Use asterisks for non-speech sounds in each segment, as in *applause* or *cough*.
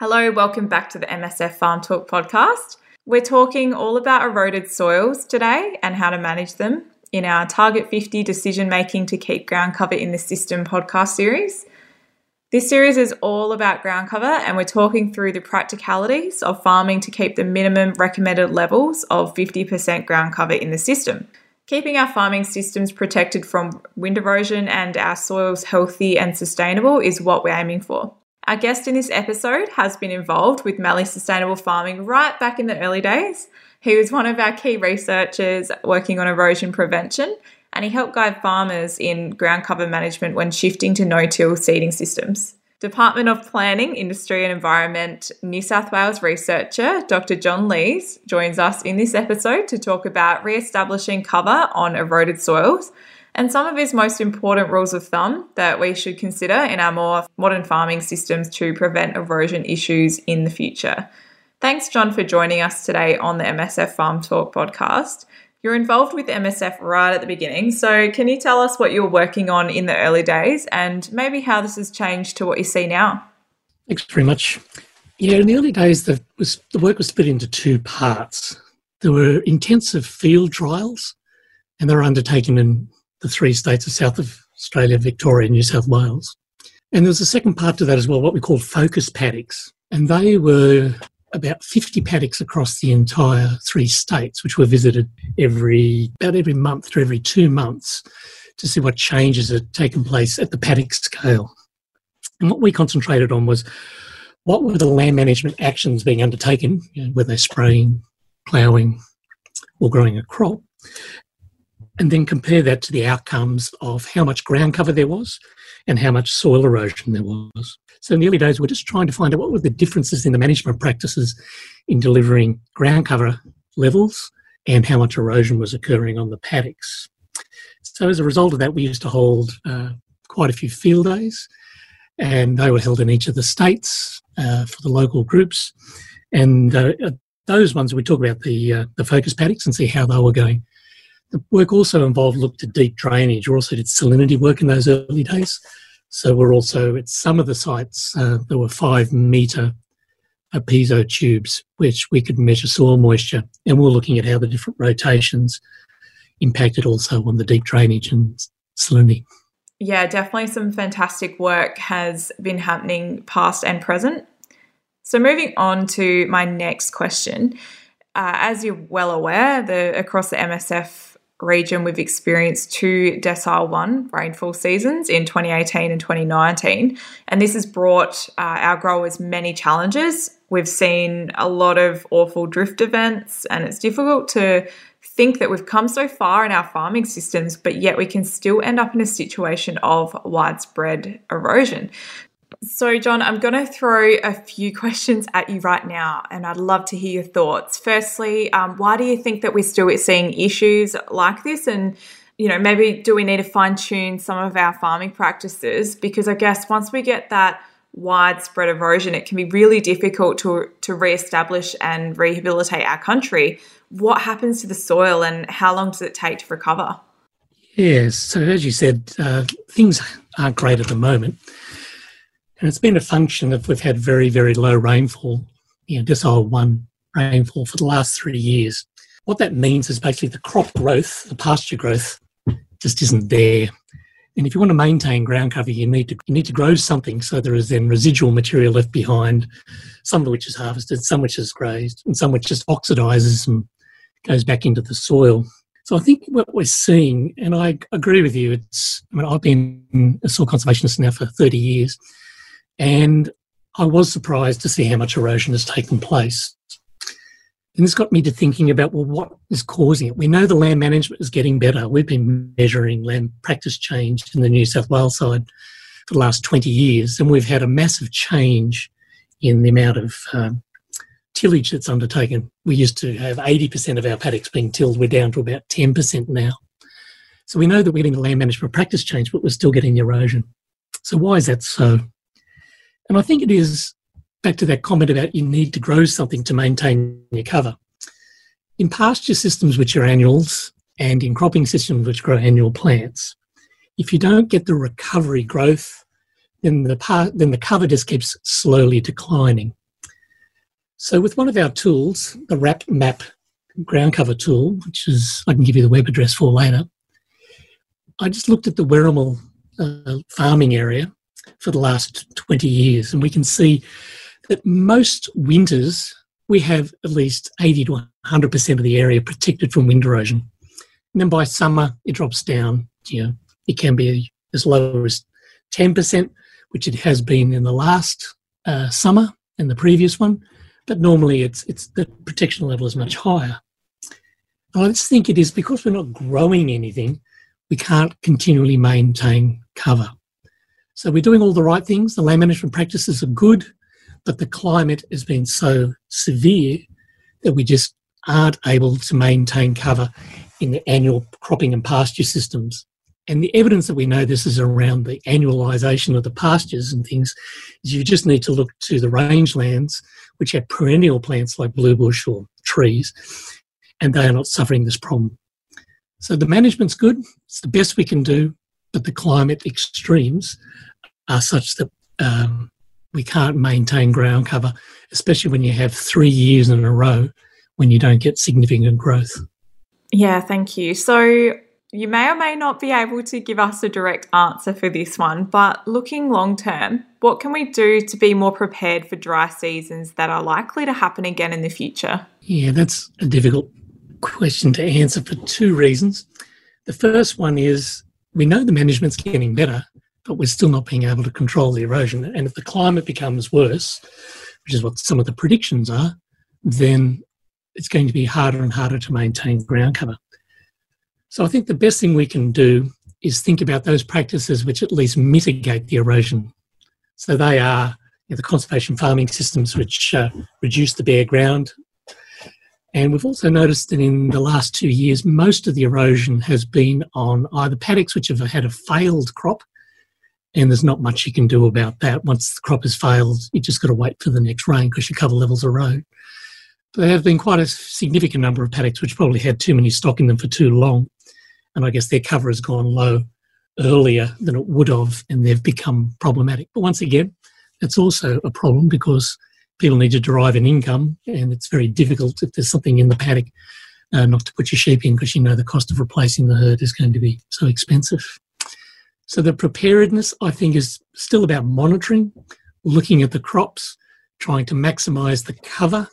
Hello, welcome back to the MSF Farm Talk podcast. We're talking all about eroded soils today and how to manage them in our Target 50 Decision Making to Keep Ground Cover in the System podcast series. This series is all about ground cover, and we're talking through the practicalities of farming to keep the minimum recommended levels of 50% ground cover in the system. Keeping our farming systems protected from wind erosion and our soils healthy and sustainable is what we're aiming for. Our guest in this episode has been involved with Mallee Sustainable Farming right back in the early days. He was one of our key researchers working on erosion prevention, and he helped guide farmers in ground cover management when shifting to no till seeding systems. Department of Planning, Industry and Environment New South Wales researcher Dr. John Leys joins us in this episode to talk about re establishing cover on eroded soils and some of his most important rules of thumb that we should consider in our more modern farming systems to prevent erosion issues in the future. Thanks, John, for joining us today on the MSF Farm Talk podcast. You're involved with MSF right at the beginning, so can you tell us what you were working on in the early days and maybe how this has changed to what you see now? Thanks very much. Yeah, in the early days, the, was, the work was split into two parts. There were intensive field trials, and they were undertaken in the three states of South of Australia, Victoria, and New South Wales. And there was a second part to that as well, what we call focus paddocks. And they were about 50 paddocks across the entire three states, which were visited every about every month to every two months to see what changes had taken place at the paddock scale. And what we concentrated on was what were the land management actions being undertaken, you know, spraying, ploughing, or growing a crop, and then compare that to the outcomes of how much ground cover there was and how much soil erosion there was. So in the early days, we're just trying to find out what were the differences in the management practices in delivering ground cover levels and how much erosion was occurring on the paddocks. So as a result of that, we used to hold uh, quite a few field days, and they were held in each of the states uh, for the local groups. And uh, those ones we talk about the uh, the focus paddocks and see how they were going. The work also involved looked at deep drainage. We also did salinity work in those early days. So we're also at some of the sites, uh, there were five metre piezo tubes, which we could measure soil moisture. And we're looking at how the different rotations impacted also on the deep drainage and salinity. Yeah, definitely some fantastic work has been happening past and present. So moving on to my next question. Uh, as you're well aware, the across the MSF region, we've experienced two decile one rainfall seasons in 2018 and 2019. And this has brought uh, our growers many challenges. We've seen a lot of awful drift events, and it's difficult to think that we've come so far in our farming systems, but yet we can still end up in a situation of widespread erosion. So, John, I'm going to throw a few *laughs* questions at you right now, and I'd love to hear your thoughts. Firstly, um, why do you think that we're still seeing issues like this? And, you know, maybe do we need to fine tune some of our farming practices? Because I guess once we get that widespread erosion, it can be really difficult to, to re-establish and rehabilitate our country. What happens to the soil and how long does it take to recover? Yes, so as you said, uh, things aren't great at the moment. And it's been a function of we've had very, very low rainfall, you know, decile one rainfall for the last three years. What that means is basically the crop growth, the pasture growth, just isn't there. And if you want to maintain ground cover, you need to you need to grow something so there is then residual material left behind, some of which is harvested, some which is grazed, and some which just oxidizes and goes back into the soil. So I think what we're seeing, and I agree with you, it's I mean I've been a soil conservationist now for 30 years. And I was surprised to see how much erosion has taken place. And this got me to thinking about well, what is causing it? We know the land management is getting better. We've been measuring land practice change in the New South Wales side for the last 20 years, and we've had a massive change in the amount of um, tillage that's undertaken. We used to have 80% of our paddocks being tilled, we're down to about 10% now. So we know that we're getting the land management practice change, but we're still getting erosion. So why is that so? And I think it is back to that comment about you need to grow something to maintain your cover. In pasture systems, which are annuals, and in cropping systems, which grow annual plants, if you don't get the recovery growth, then the part, then the cover just keeps slowly declining. So, with one of our tools, the RAP Map ground cover tool, which is I can give you the web address for later, I just looked at the Werribee uh, farming area for the last 20 years, and we can see that most winters we have at least 80 to 100% of the area protected from wind erosion. And then by summer, it drops down. You know, it can be as low as 10%, which it has been in the last uh, summer and the previous one. But normally, it's it's the protection level is much higher. I just think it is because we're not growing anything, we can't continually maintain cover. So we're doing all the right things. The land management practices are good, but the climate has been so severe that we just aren't able to maintain cover in the annual cropping and pasture systems. And the evidence that we know this is around the annualisation of the pastures and things is you just need to look to the rangelands, which have perennial plants like bluebush or trees, and they are not suffering this problem. So the management's good, it's the best we can do, but the climate extremes are such that um, we can't maintain ground cover, especially when you have three years in a row when you don't get significant growth. Yeah, thank you. So you may or may not be able to give us a direct answer for this one, but looking long term, what can we do to be more prepared for dry seasons that are likely to happen again in the future? Yeah, that's a difficult question to answer for two reasons. The first one is we know the management's getting better, but we're still not being able to control the erosion. And if the climate becomes worse, which is what some of the predictions are, then it's going to be harder and harder to maintain ground cover. So I think the best thing we can do is think about those practices which at least mitigate the erosion. So they are you know, the conservation farming systems which uh, reduce the bare ground. And we've also noticed that in the last two years, most of the erosion has been on either paddocks which have had a failed crop, and there's not much you can do about that. Once the crop has failed, you just got to wait for the next rain because your cover levels erode. There have been quite a significant number of paddocks which probably had too many stock in them for too long and I guess their cover has gone low earlier than it would have, and they've become problematic. But once again, it's also a problem because people need to derive an income, and it's very difficult if there's something in the paddock uh, not to put your sheep in because you know the cost of replacing the herd is going to be so expensive. So the preparedness, I think, is still about monitoring, looking at the crops, trying to maximise the cover,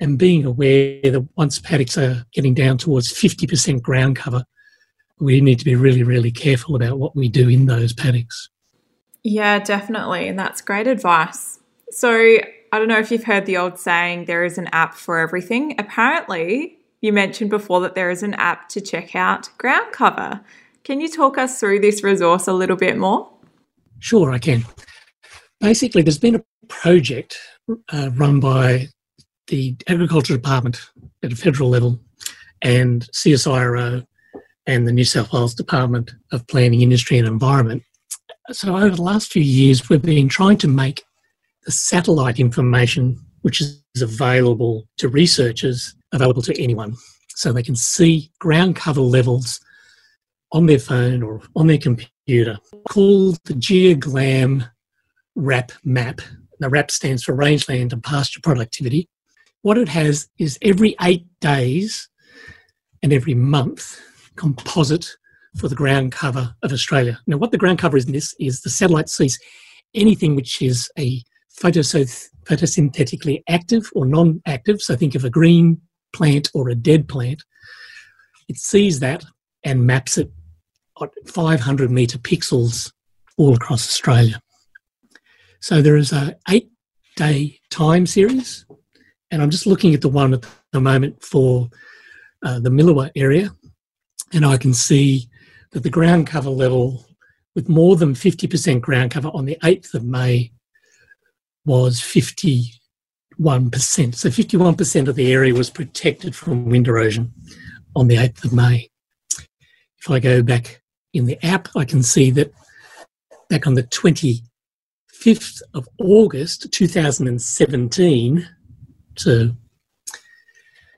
and being aware that once paddocks are getting down towards 50% ground cover, we need to be really, really careful about what we do in those paddocks. Yeah, definitely. And that's great advice. So, I don't know if you've heard the old saying, there is an app for everything. Apparently, you mentioned before that there is an app to check out ground cover. Can you talk us through this resource a little bit more? Sure, I can. Basically, there's been a project uh, run by the Agriculture Department at a federal level and CSIRO and the New South Wales Department of Planning, Industry and Environment. So, over the last few years, we've been trying to make the satellite information, which is available to researchers, available to anyone. So they can see ground cover levels on their phone or on their computer, called the GeoGlam RAP map. The RAP stands for Rangeland and Pasture Productivity. What it has is every eight days and every month, composite for the ground cover of Australia. Now, what the ground cover is in this is the satellite sees anything which is a photosynthetically active or non active. So think of a green plant or a dead plant. It sees that and maps it 500 metre pixels all across Australia. So there is a eight day time series, and I'm just looking at the one at the moment for uh, the Millewa area, and I can see that the ground cover level, with more than 50% ground cover on the 8th of May, was 51%. So 51% of the area was protected from wind erosion on the 8th of May. If I go back in the app, I can see that back on the 25th of August 2017, so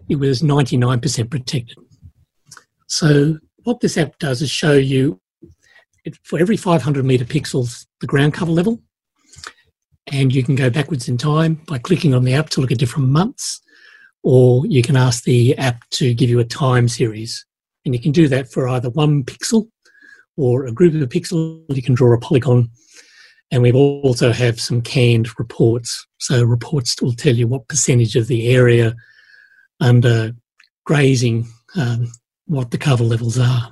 it was 99% protected. So what this app does is show you for every 500 meter pixels the ground cover level, and you can go backwards in time by clicking on the app to look at different months, or you can ask the app to give you a time series. And you can do that for either one pixel or a group of pixels. You can draw a polygon. And we also have some canned reports. So reports will tell you what percentage of the area under grazing, um, what the cover levels are.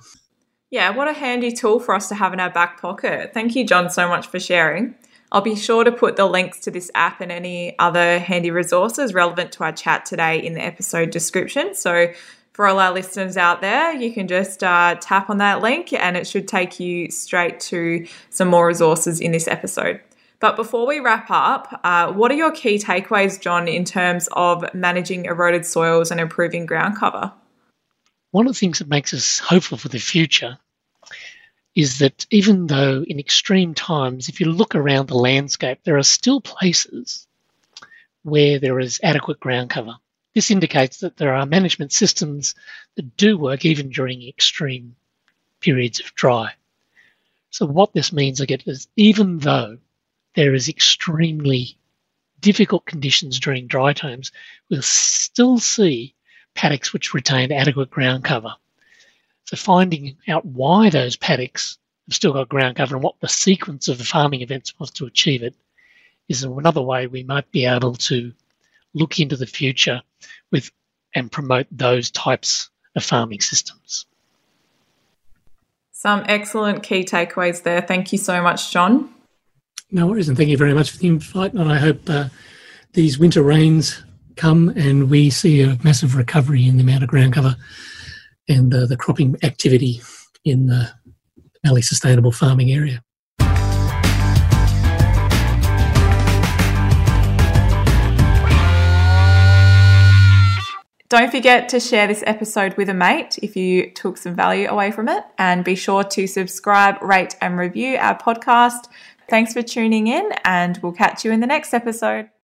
Yeah, what a handy tool for us to have in our back pocket. Thank you, John, so much for sharing. I'll be sure to put the links to this app and any other handy resources relevant to our chat today in the episode description. So, for all our listeners out there, you can just uh, tap on that link and it should take you straight to some more resources in this episode. But before we wrap up, uh, what are your key takeaways, John, in terms of managing eroded soils and improving ground cover? One of the things that makes us hopeful for the future is that even though in extreme times, if you look around the landscape, there are still places where there is adequate ground cover. This indicates that there are management systems that do work even during extreme periods of dry. So, what this means, I get, is even though there is extremely difficult conditions during dry times, we'll still see paddocks which retain adequate ground cover. So finding out why those paddocks have still got ground cover and what the sequence of the farming events was to achieve it is another way we might be able to look into the future with and promote those types of farming systems. Some excellent key takeaways there. Thank you so much, John. No worries, and thank you very much for the invite. And I hope uh, these winter rains come and we see a massive recovery in the amount of ground cover and uh, the cropping activity in the Mallee Sustainable Farming area. Don't forget to share this episode with a mate if you took some value away from it. And be sure to subscribe, rate, and review our podcast. Thanks for tuning in, and we'll catch you in the next episode.